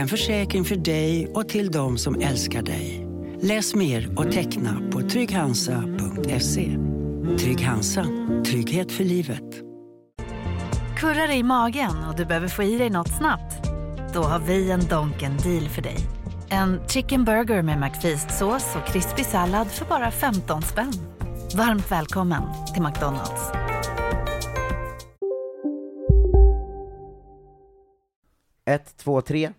En försäkring för dig och till de som älskar dig. Läs mer och teckna på trygghansa.se. Trygg Hansa. Trygghet för livet. Kurrar i magen och du behöver få i dig något snabbt? Då har vi en Donken deal för dig. En chicken burger med McFeast-sås och krispig sallad för bara 15 spänn. Varmt välkommen till McDonalds. Ett, två, tre.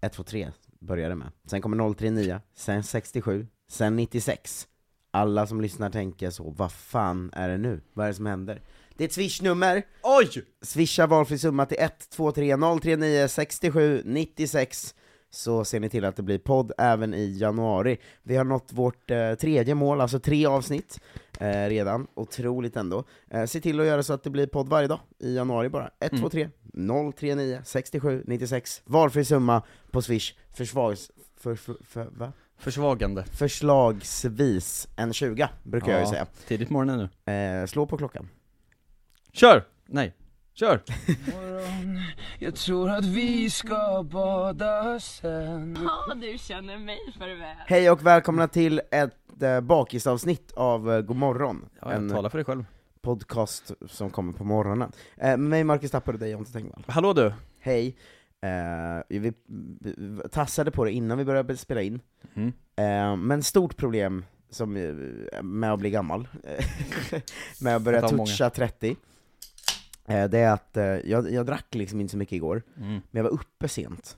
Ett, två, tre började med. Sen kommer 039, sen 67, sen 96. Alla som lyssnar tänker så, vad fan är det nu? Vad är det som händer? Det är ett swishnummer! Oj! Swisha valfri summa till 123 039 67 96 så ser ni till att det blir podd även i januari. Vi har nått vårt eh, tredje mål, alltså tre avsnitt eh, redan, otroligt ändå. Eh, se till att göra så att det blir podd varje dag i januari bara. 123 039 67 96, valfri summa på swish, försvars... För, för, för, va? Försvagande. Förslagsvis en 20 brukar jag ju säga. Tidigt morgonen nu. Eh, slå på klockan. Kör! Nej, kör! Jag tror att vi ska bada sen Ja, du känner mig för väl. Hej och välkomna till ett eh, bakisavsnitt av eh, God morgon, Ja, jag en talar för dig själv. Podcast som kommer på morgonen. Eh, med mig Marcus Tapper och dig Jonte Tengvall. Hallå du! Hej. Eh, vi tassade på det innan vi började spela in, Mm. eh, men stort problem som, eh, med att bli gammal, med att börja tar många. toucha 30, eh, det är att eh, jag, jag drack liksom inte så mycket igår, Mm. men jag var uppe sent.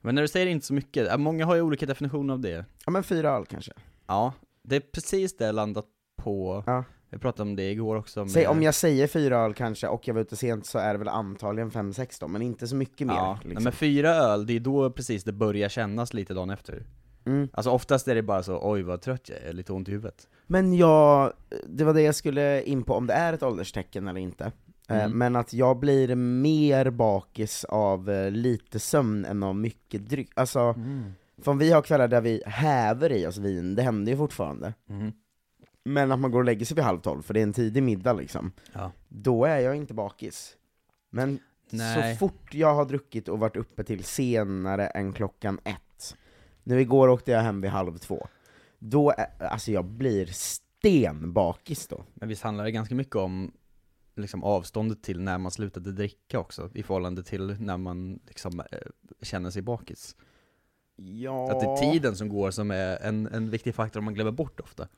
Men när du säger inte så mycket, många har ju olika definitioner av det. Ja men fyra öl kanske. Ja, det är precis det jag landat på. Ja. Vi pratade om det igår också med... Säg, om jag säger fyra öl kanske, och jag var ute sent, så är det väl antagligen fem sex då, men inte så mycket mer. Ja, liksom. men fyra öl, det är då precis det börjar kännas lite dagen efter. Mm. Alltså oftast är det bara så, oj vad trött jag är, lite ont i huvudet. Men jag, det var det jag skulle in på, om det är ett ålderstecken eller inte. Eh, Mm. Men att jag blir mer bakis av eh, lite sömn än av mycket dryck. Alltså, Mm. för om vi har kvällar där vi häver i oss vin, det händer ju fortfarande. Mm. Men att man går och lägger sig vid halv tolv, för det är en tidig middag liksom, Ja. då är jag inte bakis. Men Nej. så fort jag har druckit och varit uppe till senare än klockan ett, nu igår åkte jag hem vid halv två, då, är, alltså jag blir stenbakis då. Men visst handlar det ganska mycket om liksom avståndet till när man slutade dricka också, i förhållande till när man liksom eh, känner sig bakis. Ja, Att det är tiden som går som är en, en viktig faktor man glömmer bort ofta.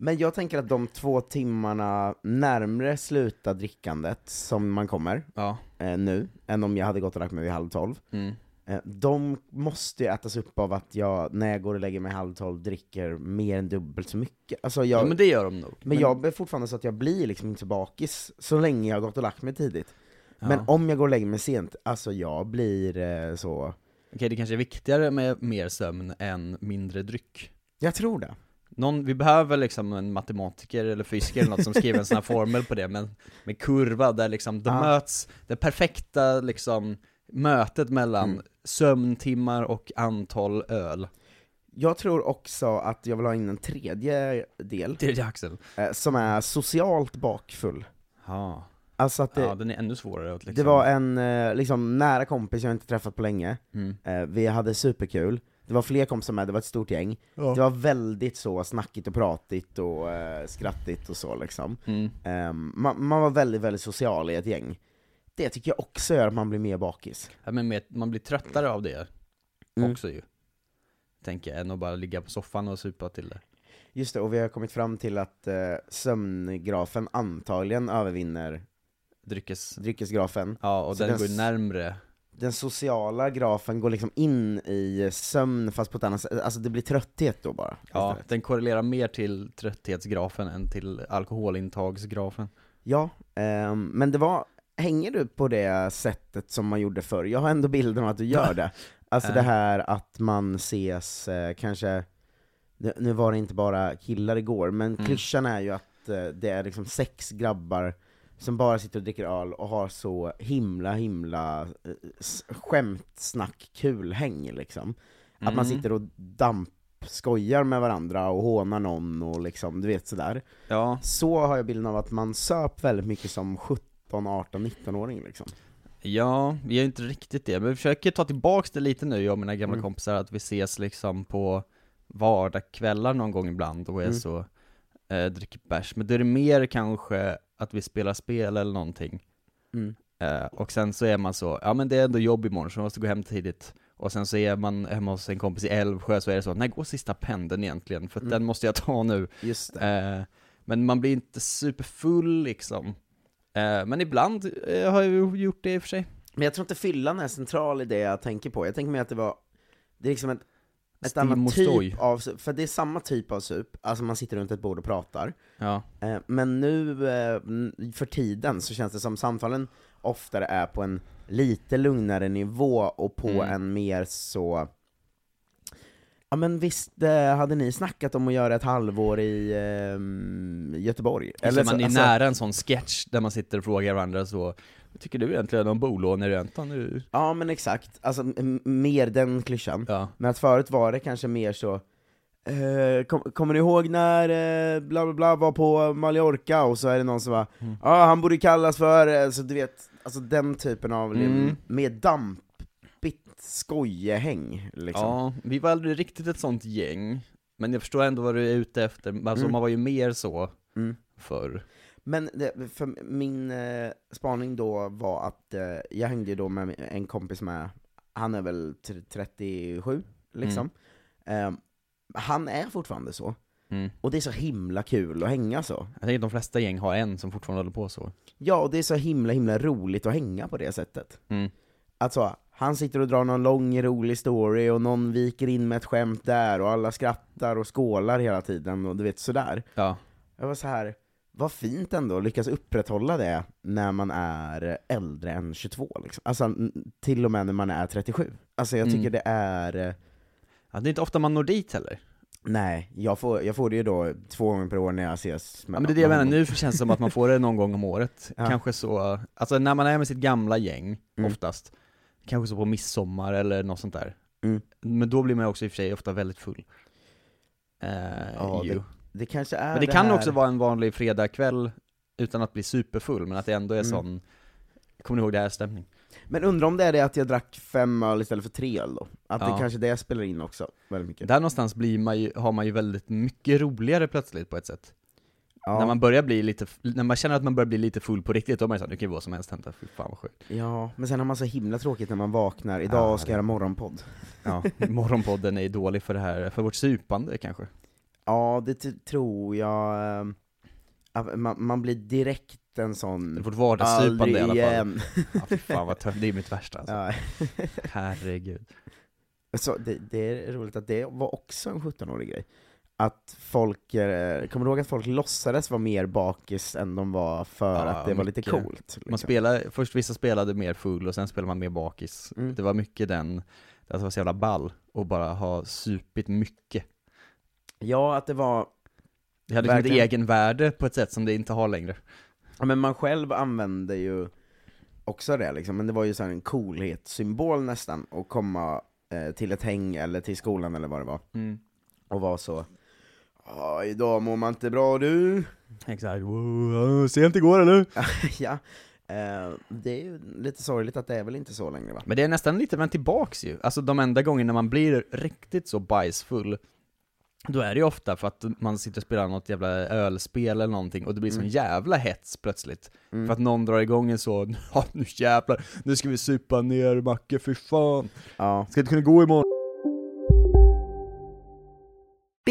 Men jag tänker att de två timmarna närmre sluta drickandet som man kommer Ja. eh, nu, än om jag hade gått och lagt mig vid halv tolv, Mm. eh, de måste ju ätas upp av att jag, när jag går och lägger mig halv tolv, dricker mer än dubbelt så mycket. Alltså jag, Ja men det gör de nog. Men jag är fortfarande så att jag blir liksom inte så bakis, så länge jag har gått och lagt mig tidigt. Ja. Men om jag går och lägger mig sent, alltså jag blir eh, så... Okej, det kanske är viktigare med mer sömn än mindre dryck. Jag tror det. Någon, vi behöver liksom en matematiker eller fysiker eller något som skriver en sån här formel på det, men med kurva där liksom de Ja. möts, det perfekta liksom mötet mellan Mm. sömntimmar och antal öl. Jag tror också att jag vill ha in en tredje del, Tredje axel. eh, som är socialt bakfull. Ja. Alltså att det, ja, den är ännu svårare att liksom... det var en eh, liksom, nära kompis jag inte träffat på länge, Mm. eh, vi hade superkul, det var fler kompisar med, det var ett stort gäng. Det var väldigt så snackigt och pratigt och eh, skrattigt och så liksom. Mm. Ehm, man, man var väldigt, väldigt social i ett gäng. Det tycker jag också gör att man blir mer bakis. Ja, men med, man blir tröttare av det Mm. också ju. Tänker jag, än att bara ligga på soffan och supa till det. Just det, och vi har kommit fram till att eh, sömngrafen antagligen övervinner Dryckes... dryckesgrafen. Ja, och Så den den går närmre. Den sociala grafen går liksom in i sömn fast på ett annat sätt, alltså det blir trötthet då bara. Ja, istället. den korrelerar mer till trötthetsgrafen än till alkoholintagsgrafen. ja ehm, men det var, hänger du på det sättet som man gjorde förr? Jag har ändå bilden av att du gör det. Alltså Eh. det här att man ses, eh, kanske, nu- nu var det inte bara killar igår, men Mm. klyschan är ju att eh, det är liksom sex grabbar som bara sitter och dricker öl och har så himla himla eh, skämtsnack kul häng liksom. Att man Mm. sitter och dampskojar med varandra och hånar någon och liksom, du vet sådär. Ja, Så har jag bilden av att man söp väldigt mycket som 17, 18, 19-åring liksom. ja, vi gör inte riktigt det, men vi försöker ta tillbaks det lite nu, jag och mina gamla Mm. kompisar, att vi ses liksom på vardagskvällar någon gång ibland och är Mm. så, eh, dricker bärs, men då är det mer kanske att vi spelar spel eller någonting. Mm. Eh, och sen så är man så, ja men det är ändå jobb imorgon så man måste gå hem tidigt. Och sen så är man hemma hos en kompis i Älvsjö så är det så, när går sista pendeln egentligen? För Mm. den måste jag ta nu. Just. Eh, men man blir inte superfull liksom. Eh, men ibland eh, har jag gjort det i och för sig. Men jag tror inte fyllan är central i det jag tänker på, jag tänker mer att det var, det är liksom ett, ett annat typ av sup, för det är samma typ av sup, alltså man sitter runt ett bord och pratar, Ja. eh, men nu eh, för tiden så känns det som samtalen oftare är på en lite lugnare nivå och på Mm. en mer så Ja men visst eh, hade ni snackat om att göra ett halvår i ehm, Göteborg? Eller man så- är alltså- nära en sån sketch där man sitter och frågar varandra så, vad tycker du egentligen om bolåneräntan nu? Ja men exakt, alltså mer den klyschan. Ja. Men att förut var det kanske mer så eh, kom, Kommer ni ihåg när eh, bla bla bla var på Mallorca och så är det någon som bara Ja, Mm. ah, han borde kallas för, eh", så du vet, alltså den typen av Mm. mer dampigt skojehäng liksom. ja, vi var aldrig riktigt ett sånt gäng. Men jag förstår ändå vad du är ute efter, alltså Mm. man var ju mer så Mm. förr. Men det, för min eh, spaning då var att eh, jag hängde ju då med en kompis med, han är väl t- 37 liksom. Eh, han är fortfarande så, Mm. och det är så himla kul att hänga så. Jag tänker att de flesta gäng har en som fortfarande håller på så. Ja, och det är så himla himla roligt att hänga på det sättet. Mm. Alltså, han sitter och drar någon lång rolig story och någon viker in med ett skämt där och alla skrattar och skålar hela tiden och du vet sådär. Ja. Jag var så här. Vad fint ändå att lyckas upprätthålla det när man är äldre än 22 liksom. Alltså till och med när man är 37. Alltså jag tycker Mm. det är, eh, ja. Det är inte ofta man når dit heller. nej, jag får, jag får det ju då två gånger per år när jag ses med Ja, men det är det jag menar, nu känns det som att man får det någon gång om året. Ja. Kanske så, alltså när man är med sitt gamla gäng, Mm. oftast, kanske så på midsommar eller något sånt där. Mm. Men då blir man också i och för sig ofta väldigt full. Eh, Ja. Det kanske är Men det, kan här... också vara en vanlig fredagkväll utan att bli superfull, men att det ändå är Mm. sån, kommer ni ihåg det här stämning? Men undrar om det är det att jag drack fem öl istället för tre öl då? Att det Ja. kanske det spelar in också, väldigt mycket. Där någonstans blir man ju, har man ju väldigt mycket roligare plötsligt på ett sätt. ja. När man börjar bli lite, när man känner att man börjar bli lite full på riktigt, då är man ju såhär, nu kan ju vad som helst hända, fy fan vad sjukt. ja, men sen har man så himla tråkigt när man vaknar, idag Ja, ska det- jag göra morgonpodd. Ja, morgonpodden är dålig för det här, för vårt supande kanske. Ja, det tror jag, att man, man blir direkt en sån, Vårt vardagssupande i alla fall. igen. Ja, fy fan vad tufft, det är mitt värsta alltså. Ja. Herregud. Så det, det är roligt att det var också en 17-årig grej. Att folk, eh, kommer du ihåg att folk låtsades vara mer bakis än de var för Ja, att det var lite mycket. coolt? Man liksom. spelar, först vissa spelade mer full och sen spelade man mer bakis. Mm. Det var mycket den, det var så jävla ball, och bara ha supit mycket. Ja, att det var, Det hade liksom ett Verkligen. egenvärde på ett sätt som det inte har längre. ja, men man själv använde ju också det liksom, men det var ju så här en coolhetssymbol nästan, att komma eh, till ett häng eller till skolan eller vad det var, och vara så Ja, idag mår man inte bra du. Exakt, wow, sent igår eller? ja, eh, det är ju lite sorgligt att det är väl inte så längre va? Men det är nästan lite vänt tillbaks ju, alltså de enda gångerna man blir riktigt så bajsfull Då är det ju ofta för att man sitter och spelar något jävla ölspel eller någonting och det blir sån Mm. jävla hets plötsligt Mm. För att någon drar igång en så, ja nu jävlar, nu ska vi supa ner Macke, fy fan Ja, Ska inte kunna gå imorgon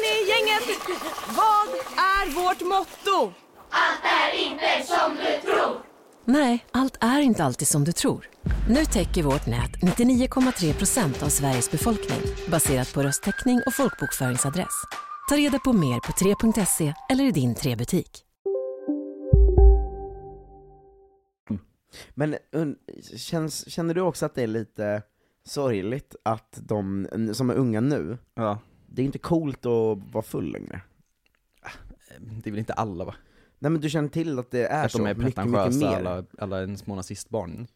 Hörni, gänget! Vad är vårt motto? Allt är inte som du tror. Nej, allt är inte alltid som du tror. Nu täcker vårt nät 99,3 procent av Sveriges befolkning baserat på röstteckning och folkbokföringsadress. Ta reda på mer på 3.se eller i din 3-butik. Men känns, känner du också att det är lite sorgligt att de som är unga nu, Ja. Det är inte coolt att vara full längre? Det är väl inte alla va? Nej men du känner till att det är att så de är mycket, mycket mer? alla, alla en små nazistbarn.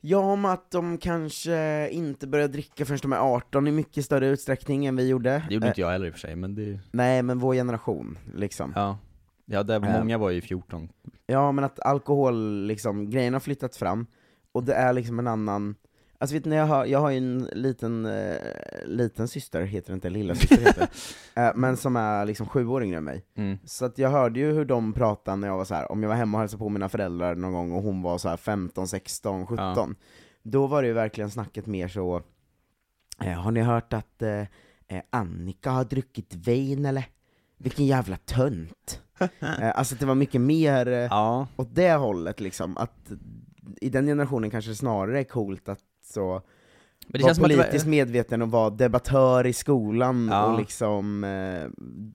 Ja, om att de kanske inte börjar dricka förrän de är 18 i mycket större utsträckning än vi gjorde. Det gjorde Eh, inte jag heller i och för sig, men det... Nej, men vår generation, liksom. Ja. Ja, där, Eh. många var ju 14. Ja, men att alkohol, liksom, grejen har flyttat fram, och det är liksom en annan Alltså vet ni, jag har, jag har ju en liten, eh, liten syster, heter det inte, lilla syster heter eh, men som är liksom sju år yngre än mig. Mm. Så att jag hörde ju hur de pratade när jag var så här. om jag var hemma och hälsade på mina föräldrar någon gång och hon var så här 15, 16, 17, då var det ju verkligen snacket mer så, eh, har ni hört att eh, eh, Annika har druckit vin eller? Vilken jävla tönt! eh, alltså det var mycket mer Ja. åt det hållet liksom, att i den generationen kanske det snarare är coolt att så Men det vara känns det var- politiskt medveten och vara debattör i skolan Ja. och liksom eh,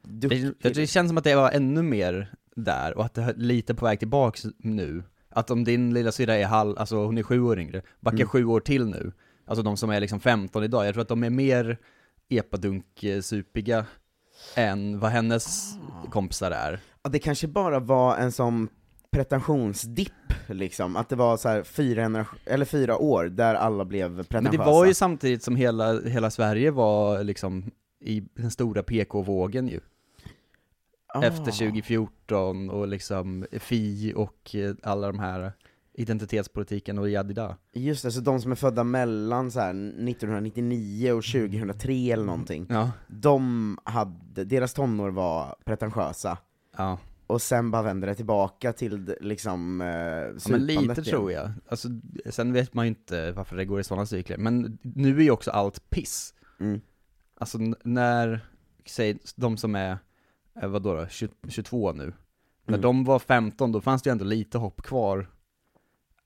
duktig. Det, det känns som att det var ännu mer där, och att det är lite på väg tillbaks nu. Att om din lilla syrra är halv, alltså hon är sju år yngre, backa Mm. sju år till nu, alltså de som är liksom 15 idag, jag tror att de är mer epadunk-supiga än vad hennes kompisar är. Ja, det kanske bara var en sån pretentionsdipp liksom, att det var så här fyra, eller fyra år där alla blev pretentiösa. Men det var ju samtidigt som hela, hela Sverige var liksom i den stora PK-vågen ju. Ah. Efter 2014 och liksom Fi och eh, alla de här identitetspolitiken och jadida. Just det, så de som är födda mellan så här 1999 och 2003 eller någonting, Ja. de hade, deras tonår var pretentiösa, Ja. Och sen bara vände det tillbaka till liksom eh, Ja, men lite igen. tror jag. Alltså, sen vet man ju inte varför det går i sådana cykler, men nu är ju också allt piss. Mm. Alltså när, säg de som är, eh, vadå då, 20, 22 nu, när Mm. de var 15 då fanns det ju ändå lite hopp kvar.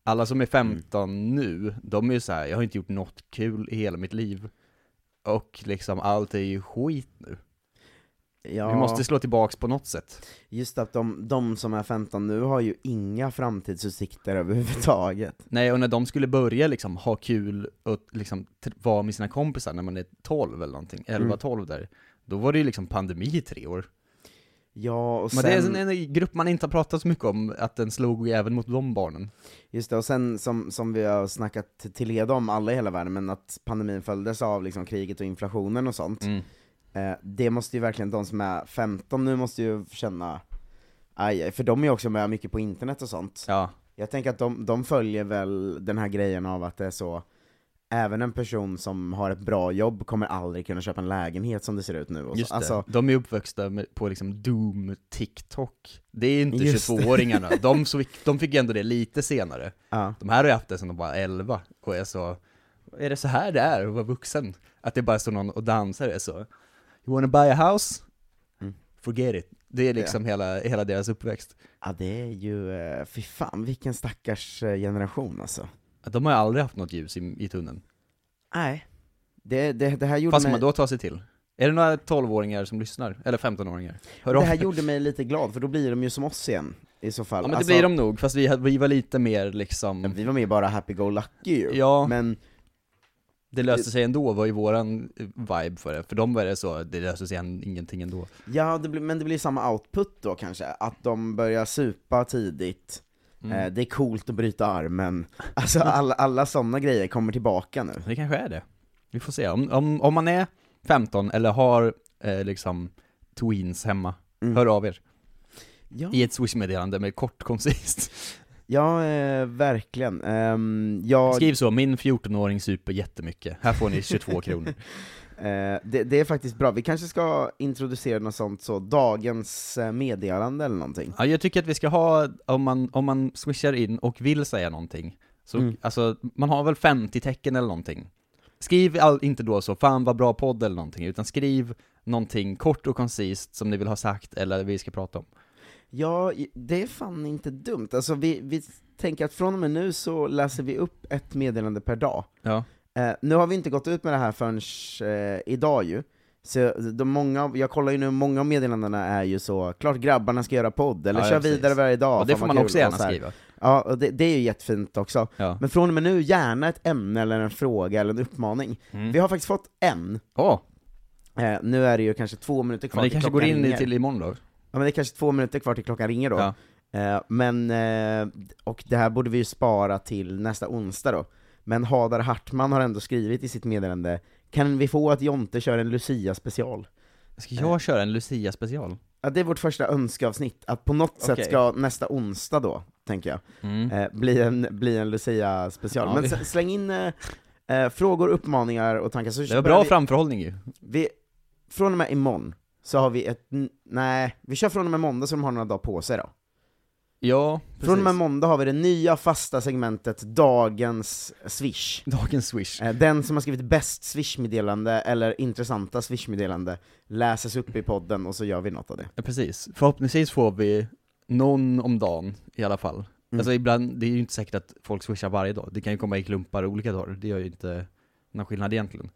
Alla som är 15 Mm. nu, de är ju så här, jag har inte gjort något kul i hela mitt liv. Och liksom allt är ju skit nu. Ja, Vi måste slå tillbaks på något sätt. just att de, de som är 15 nu har ju inga framtidsutsikter överhuvudtaget. Nej, och när de skulle börja liksom ha kul och liksom vara med sina kompisar när man är 12 eller någonting, 11-12 där, då var det ju liksom pandemi i tre år. Ja, och Men sen, det är en, en grupp man inte har pratat så mycket om, att den slog även mot de barnen. just det, och sen som, som vi har snackat till leda om alla i hela världen, men att pandemin följdes av liksom kriget och inflationen och sånt, Mm. Eh, det måste ju verkligen de som är 15 nu måste ju känna, aj, för de är ju också med mycket på internet och sånt. Ja. Jag tänker att de, de följer väl den här grejen av att det är så, även en person som har ett bra jobb kommer aldrig kunna köpa en lägenhet som det ser ut nu. Och. Just det. Alltså, de är uppväxta med, på liksom Doom TikTok. Det är inte Just det. 22-åringarna, de, de fick ändå det lite senare. Ja. De här har ju haft det sedan de var 11, och är så, är det så här det är att vara vuxen? Att det bara står någon och dansar, är så, you wanna buy a house? Mm. Forget it. Det är liksom hela, hela deras uppväxt. ja, det är ju, eh, fy fan vilken stackars eh, generation alltså. De har ju aldrig haft något ljus i, i tunneln. Nej. Det, det, det här gjorde ska mig... man då ta sig till? Är det några 12-åringar som lyssnar? Eller 15-åringar? Hör det här gjorde mig lite glad, för då blir de ju som oss igen, i så fall. Ja men det Alltså, blir de nog, fast vi, vi var lite mer liksom, Vi var mer bara happy-go-lucky ju. Ja. Men, det löste sig ändå, var ju våran eh, vibe för det, för de var det så, det löste sig en, ingenting ändå. ja, det blir, men det blir samma output då kanske, att de börjar supa tidigt, Mm. eh, det är coolt att bryta armen, alltså alla, alla sådana grejer kommer tillbaka nu. Det kanske är det. Vi får se, om, om, om man är 15 eller har eh, liksom tweens hemma, Mm. hör av er. Ja. I ett swish-meddelande med kort koncist. Ja, eh, verkligen. Ehm, jag, Skriv så, min 14-åring super jättemycket, här får ni 22 kronor. eh, det, det är faktiskt bra, vi kanske ska introducera något sånt så, dagens eh, meddelande eller någonting. Ja, jag tycker att vi ska ha, om man, om man swishar in och vill säga någonting, Så, Mm. alltså, man har väl 50 tecken eller någonting. Skriv all, inte då så 'Fan vad bra podd' eller någonting, utan skriv någonting kort och koncist som ni vill ha sagt eller vi ska prata om. Ja, det är fan inte dumt. Alltså vi, vi tänker att från och med nu så läser vi upp ett meddelande per dag. Ja. Eh, nu har vi inte gått ut med det här förrän eh, idag ju, så de många, jag kollar ju nu, många av meddelandena är ju så, klart grabbarna ska göra podd, eller Ja, ja, kör precis. vidare varje dag, Och det får man också gärna skriva. Ja, och det, det är ju jättefint också. Ja. Men från och med nu, gärna ett ämne eller en fråga eller en uppmaning. Mm. Vi har faktiskt fått en. Åh, Eh, nu är det ju kanske två minuter kvar men det kanske går in i till imorgon då? Ja men det är kanske två minuter kvar till klockan ringer då. Ja. Eh, men, eh, och det här borde vi ju spara till nästa onsdag då. Men Hadar Hartman har ändå skrivit i sitt meddelande, kan vi få att Jonte kör en Lucia-special? Ska jag köra en Lucia special? Ja, det är vårt första önskeavsnitt, att på något sätt Okej. ska nästa onsdag då, tänker jag, Mm. eh, bli en, bli en Lucia-special. Ja, Men vi- släng in eh, eh, frågor, uppmaningar och tankar. Så Det var bra vi, framförhållning ju. vi, Från och med imorgon så har vi ett, nej, vi kör från och med måndag så de har några dagar på sig då. Ja, precis. Från och med måndag har vi det nya fasta segmentet Dagens Swish. Dagens swish. Eh, Den som har skrivit bäst Swish-meddelande, eller intressanta Swish-meddelande, läses upp i podden och så gör vi något av det. Ja, precis. Förhoppningsvis får vi någon om dagen i alla fall. Mm. Alltså ibland, det är ju inte säkert att folk swishar varje dag. Det kan ju komma i klumpar olika dagar. Det gör ju inte någon skillnad egentligen.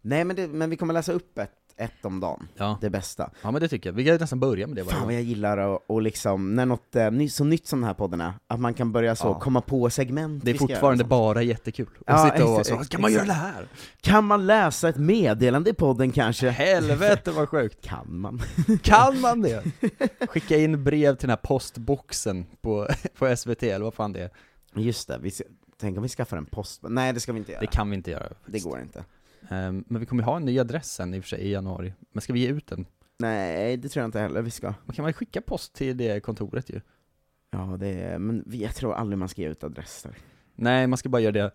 Nej men, det, men vi kommer läsa upp ett, ett om dagen, Ja. det bästa. ja, men det tycker jag. Vi kan nästan börja med det varje Fan vad gång. jag gillar att, och liksom, när något är ny, så nytt som den här podden är, att man kan börja så Ja. komma på segment Det är vi ska göra fortfarande sånt. bara jättekul. Och Ja, sitta och vara så, kan man göra det här? Kan man läsa ett meddelande i podden kanske? Helvete vad sjukt. Kan man? Kan man det? Skicka in brev till den här postboxen på, på SVT, eller vad fan det är. Just det, vi, ska- tänk om vi skaffar en post... Nej det ska vi inte göra. Det kan vi inte göra. det går inte. Ehm, Men vi kommer ha en ny adress sen i och för sig i januari. Men ska vi ge ut den? Nej, det tror jag inte heller vi ska. Man kan man skicka post till det kontoret ju. Ja, det är, men jag tror aldrig man ska ge ut adresser. Nej, man ska bara göra det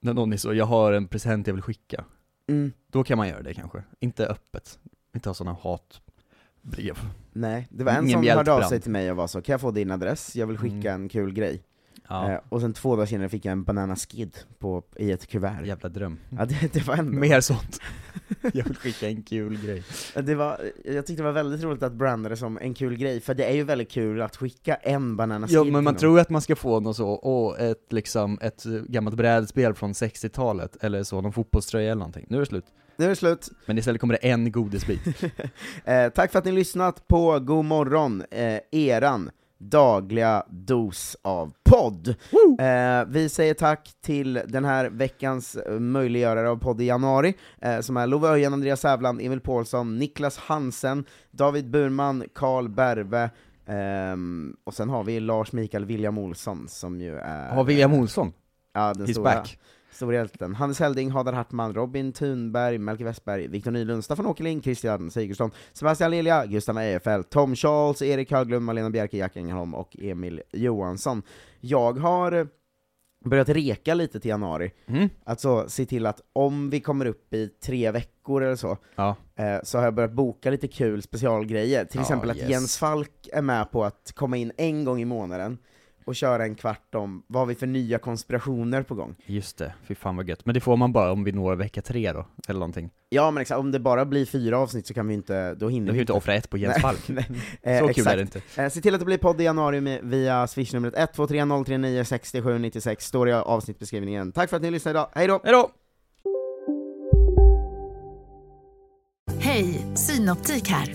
när någon är så, jag har en present jag vill skicka. Mm. Då kan man göra det kanske. Inte öppet. Inte ha sådana hatbrev. Nej, det var en Ingen som hörde av sig till mig och var så, kan jag få din adress? Jag vill skicka en kul grej. Ja, Eh, och sen två dagar senare fick jag en banana skid på, i ett kuvert. jävla dröm. Ja, det, det var ändå... Mer sånt. jag vill skicka en kul grej. Det var, jag tyckte det var väldigt roligt att branda det som en kul grej, för det är ju väldigt kul att skicka en banana skid Ja, men man tror ju att man ska få något så, åh, ett liksom, ett gammalt brädspel från 60-talet, eller så, någon fotbollströja eller någonting. Nu är det slut. Nu är det slut. Men istället kommer det en godisbit. Eh, tack för att ni lyssnat på God morgon, eh, eran dagliga dos av podd. Eh, vi säger tack till den här veckans eh, möjliggörare av podd i januari, eh, som är Love Öjen, Andreas Sävland, Emil Paulsson, Niklas Hansen, David Burman, Karl Berve, ehm, och sen har vi Lars Mikael William Olsson som ju är... Har William Olsson? Ja, den He's stora, back. Stora hjälten. Hannes Helding, Hadar Hartman, Robin Thunberg, Melke Westberg, Viktor Nylund, Staffan Åkerlind, Christian Sigurdsson, Sebastian Lilja, Gustav Ejerfelt, Tom Charles, Erik Höglund, Malena Bjerke, Jack Engelholm och Emil Johansson. Jag har börjat reka lite till januari, Mm. alltså se till att om vi kommer upp i tre veckor eller så, Ja. eh, så har jag börjat boka lite kul specialgrejer, till Ja, exempel att yes. Jens Falk är med på att komma in en gång i månaden, och köra en kvart om vad har vi för nya konspirationer på gång. Just det, fy fan vad gött. Men det får man bara om vi når vecka tre då, eller någonting. Ja men exakt, om det bara blir fyra avsnitt så kan vi inte, då hinner kan vi ju inte offra ett på Jens Falk. Så Eh, kul exakt. är det inte. Eh, se till att det blir podd i januari med, via swishnumret 123 039 67 96, står i avsnittbeskrivningen. Tack för att ni lyssnade idag, hej då! Hej då! Hej, Synoptik här.